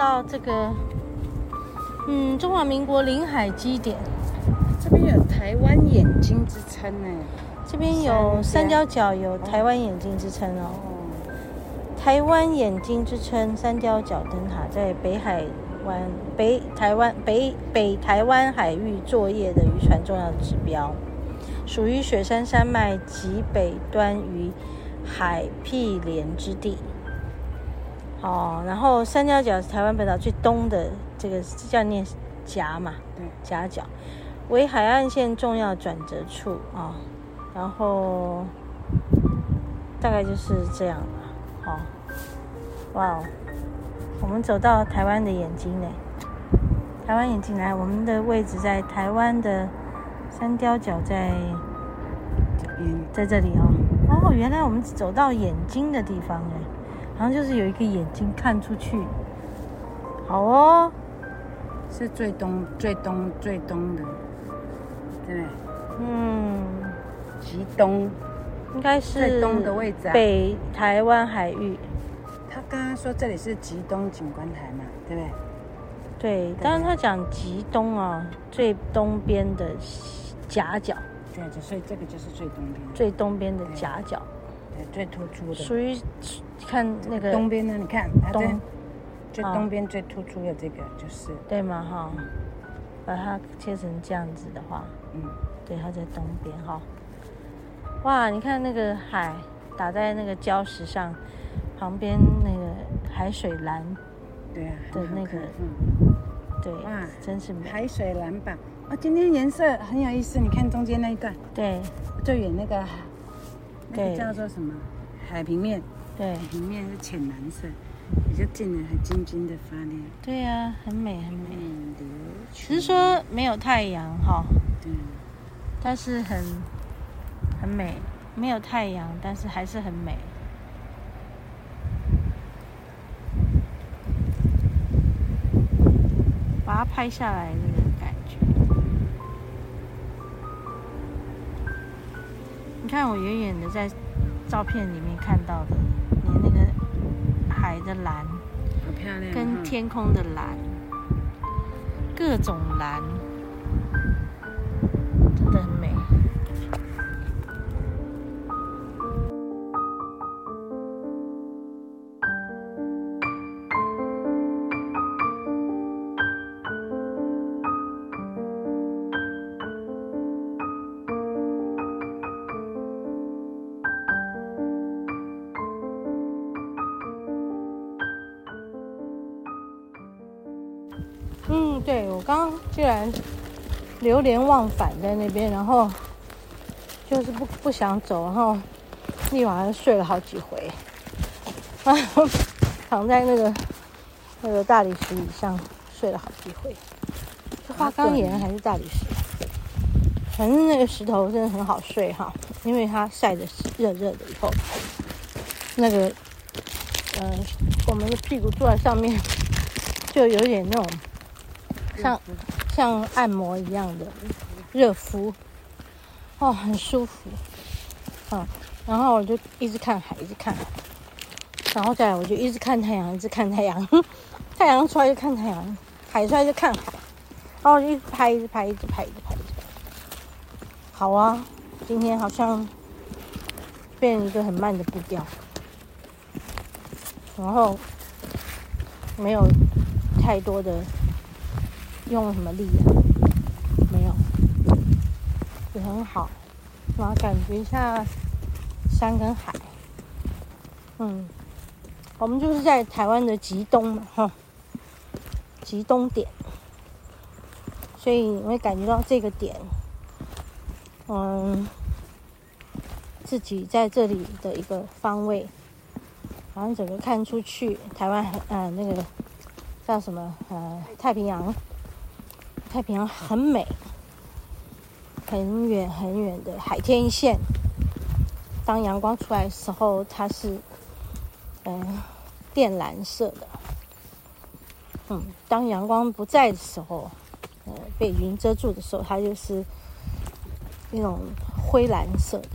来到这个，嗯，中华民国领海基点，这边有台湾眼睛之称呢。这边有三貂角，有台湾眼睛之称哦。哦，台湾眼睛之称三貂角灯塔在北海湾北台湾北北台湾海域作业的渔船重要指标，属于雪山山脉极北端与海毗连之地。哦，然后三貂角是台湾本岛最东的这个叫念夹嘛，对，夹角为海岸线重要转折处啊。哦然后大概就是这样了，好，哇哦，我们走到台湾的眼睛呢，台湾眼睛来，我们的位置在台湾的三貂角在，在这里哦，哦，原来我们走到眼睛的地方哎，好像就是有一个眼睛看出去，好哦，是最东最东最东的，对，嗯。极东，应该是东的位置啊。北台湾海域，他刚刚说这里是极东景观台嘛，对不对？对，刚刚他讲极东啊，最东边的夹角。对，所以这个就是最东边。最东边的夹角，对，最突出的。属于看那个东边呢？你看东，最东边最突出的这个就是对吗？哈，把它切成这样子的话，嗯，对，它在东边哈。哇，你看那个海打在那个礁石上，旁边那个海水蓝，对啊，的那个，嗯，对，哇，真是美。海水蓝吧？啊，今天颜色很有意思，你看中间那一段，对，最远那个，那个叫做什么？海平面，对，海平面是浅蓝色，比较近的还晶晶的发亮。对呀，很美很美。只是说没有太阳哈，对，但是很。很美，没有太阳，但是还是很美。把它拍下来那看我远远的在照片里面看到的，连那个海的蓝，好漂亮，跟天空的蓝，各种蓝。嗯，居然流连忘返在那边，然后就是不不想走，然后一晚上睡了好几回，啊，躺在那个那个大理石椅上睡了好几回。是花岗岩还是大理石？反正那个石头真的很好睡哈，因为它晒得热热的以后，那个嗯、我们的屁股坐在上面就有点那种。像像按摩一样的热敷，哦，很舒服，嗯，然后我就一直看海，一直看海，然后再来我就一直看太阳，一直看太阳，太阳出来就看太阳，海出来就看海，然后我就一直拍，一直拍，一直拍，一直拍，好啊，今天好像变一个很慢的步调，然后没有太多的。用了什么力啊？没有，也很好，然后感觉一下山跟海。嗯，我们就是在台湾的极东嘛，哈，极东点，所以你会感觉到这个点，嗯，自己在这里的一个方位，好像整个看出去，台湾，呃，那个叫什么，呃，太平洋。太平洋很美，很远很远的海天一线。当阳光出来的时候，它是嗯靛蓝色的。嗯，当阳光不在的时候，呃，被云遮住的时候，它就是那种灰蓝色的，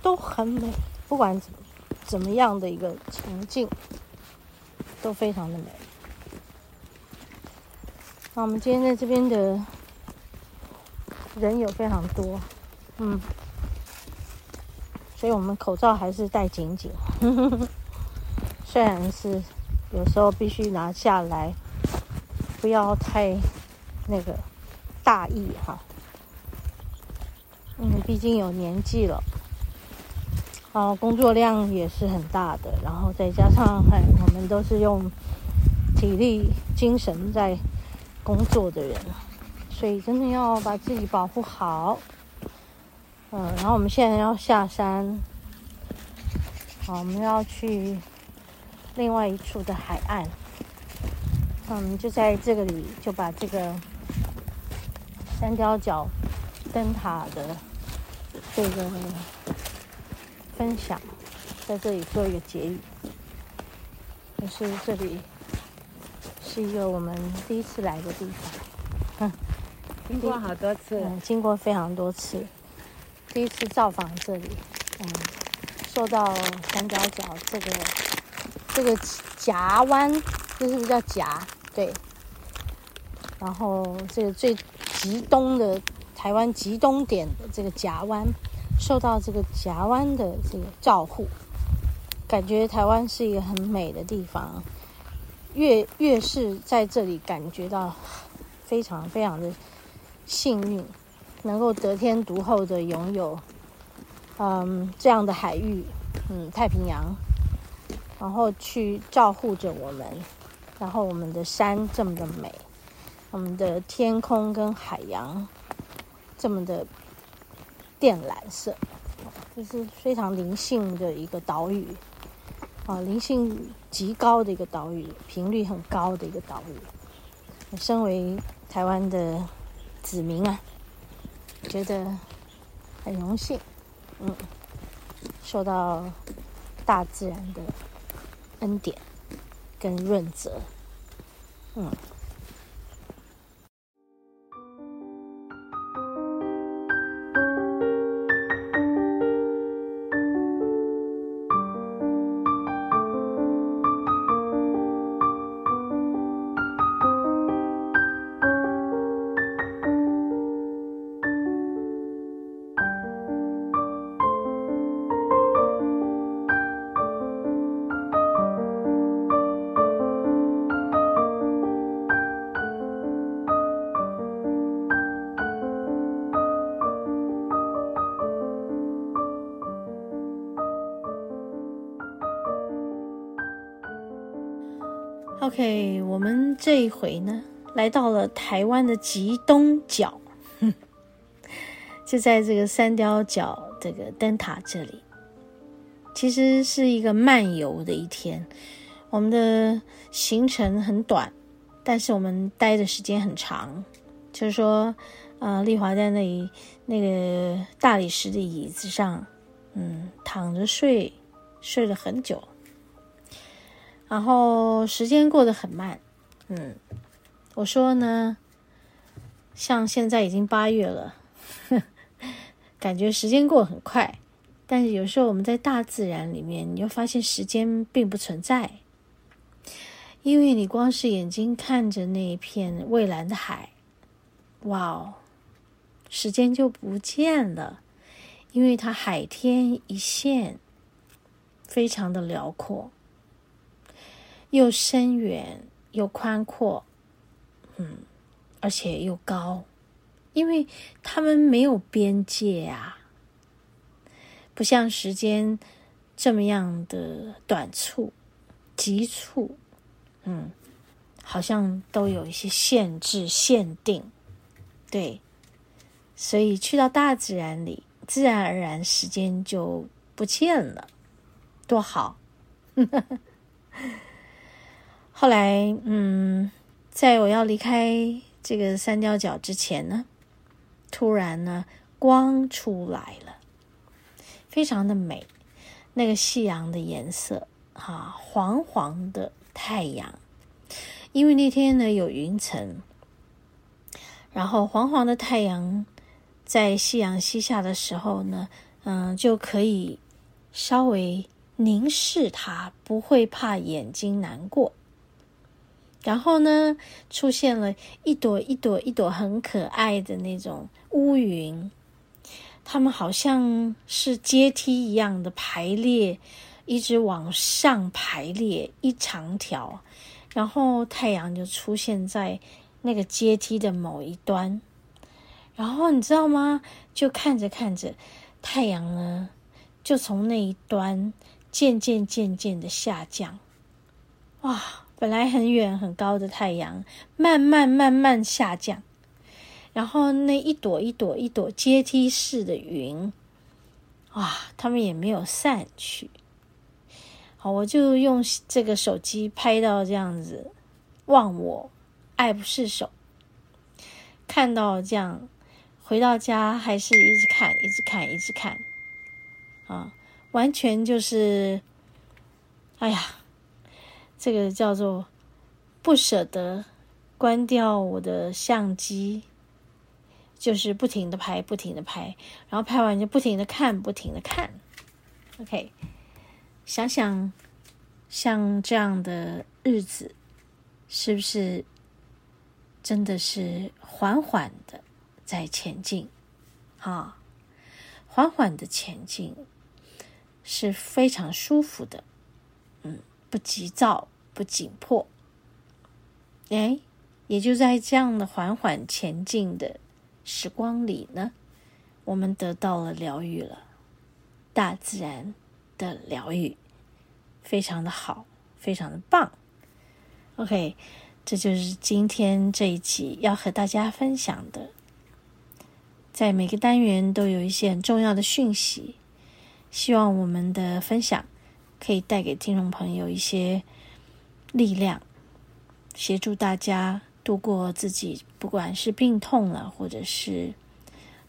都很美。不管怎么怎么样的一个情境，都非常的美。那我们今天在这边的人有非常多，嗯，所以我们口罩还是戴紧紧，虽然是有时候必须拿下来，不要太那个大意哈，嗯，毕竟有年纪了。哦，工作量也是很大的，然后再加上哎，我们都是用体力、精神在工作的人，所以真的要把自己保护好。嗯，然后我们现在要下山，好，我们要去另外一处的海岸，那我们就在这个里就把这个三貂角灯塔的这个。分享，在这里做一个结语。就是这里是一个我们第一次来的地方，经过好多次，嗯，经过非常多次，第一次造访这里，嗯，受到三角角这个这个夹湾，这是不是叫夹？对。然后这个最极东的台湾极东点的这个夹湾。受到这个夹湾的这个照护，感觉台湾是一个很美的地方。越越是在这里感觉到非常非常的幸运，能够得天独厚的拥有，嗯，这样的海域，嗯，太平洋，然后去照顾着我们，然后我们的山这么的美，我们的天空跟海洋这么的。靛蓝色，这是非常灵性的一个岛屿啊，灵性极高的一个岛屿，频率很高的一个岛屿。身为台湾的子民啊，觉得很荣幸，嗯，受到大自然的恩典跟润泽，嗯。OK，我们这一回呢，来到了台湾的极东角，就在这个三貂角这个灯塔这里。其实是一个漫游的一天，我们的行程很短，但是我们待的时间很长。就是说，呃，丽华在那里那个大理石的椅子上，嗯，躺着睡，睡了很久。然后时间过得很慢，嗯，我说呢，像现在已经八月了，感觉时间过得很快，但是有时候我们在大自然里面，你就发现时间并不存在，因为你光是眼睛看着那一片蔚蓝的海，哇哦，时间就不见了，因为它海天一线，非常的辽阔。又深远又宽阔，嗯，而且又高，因为他们没有边界啊，不像时间这么样的短促、急促，嗯，好像都有一些限制、限定，对，所以去到大自然里，自然而然时间就不见了，多好。后来，嗯，在我要离开这个三貂角之前呢，突然呢，光出来了，非常的美，那个夕阳的颜色，哈、啊，黄黄的太阳，因为那天呢有云层，然后黄黄的太阳在夕阳西下的时候呢，嗯，就可以稍微凝视它，不会怕眼睛难过。然后呢，出现了一朵一朵一朵很可爱的那种乌云，它们好像是阶梯一样的排列，一直往上排列一长条，然后太阳就出现在那个阶梯的某一端，然后你知道吗？就看着看着，太阳呢，就从那一端渐渐渐渐的下降，哇！本来很远很高的太阳，慢慢慢慢下降，然后那一朵一朵一朵阶梯式的云，哇，他们也没有散去。好，我就用这个手机拍到这样子，忘我爱不释手。看到这样，回到家还是一直看，一直看，一直看，啊，完全就是，哎呀。这个叫做不舍得关掉我的相机，就是不停的拍，不停的拍，然后拍完就不停的看，不停的看。OK，想想像这样的日子，是不是真的是缓缓的在前进？啊，缓缓的前进是非常舒服的，嗯，不急躁。不紧迫，哎，也就在这样的缓缓前进的时光里呢，我们得到了疗愈了，大自然的疗愈，非常的好，非常的棒。OK，这就是今天这一集要和大家分享的，在每个单元都有一些很重要的讯息，希望我们的分享可以带给听众朋友一些。力量，协助大家度过自己，不管是病痛了，或者是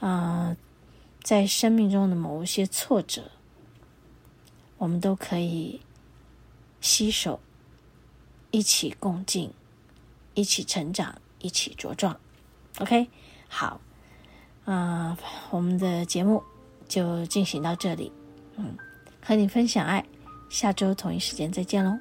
啊、呃，在生命中的某一些挫折，我们都可以携手一起共进，一起成长，一起茁壮。OK，好，啊、我们的节目就进行到这里。嗯，和你分享爱，下周同一时间再见喽。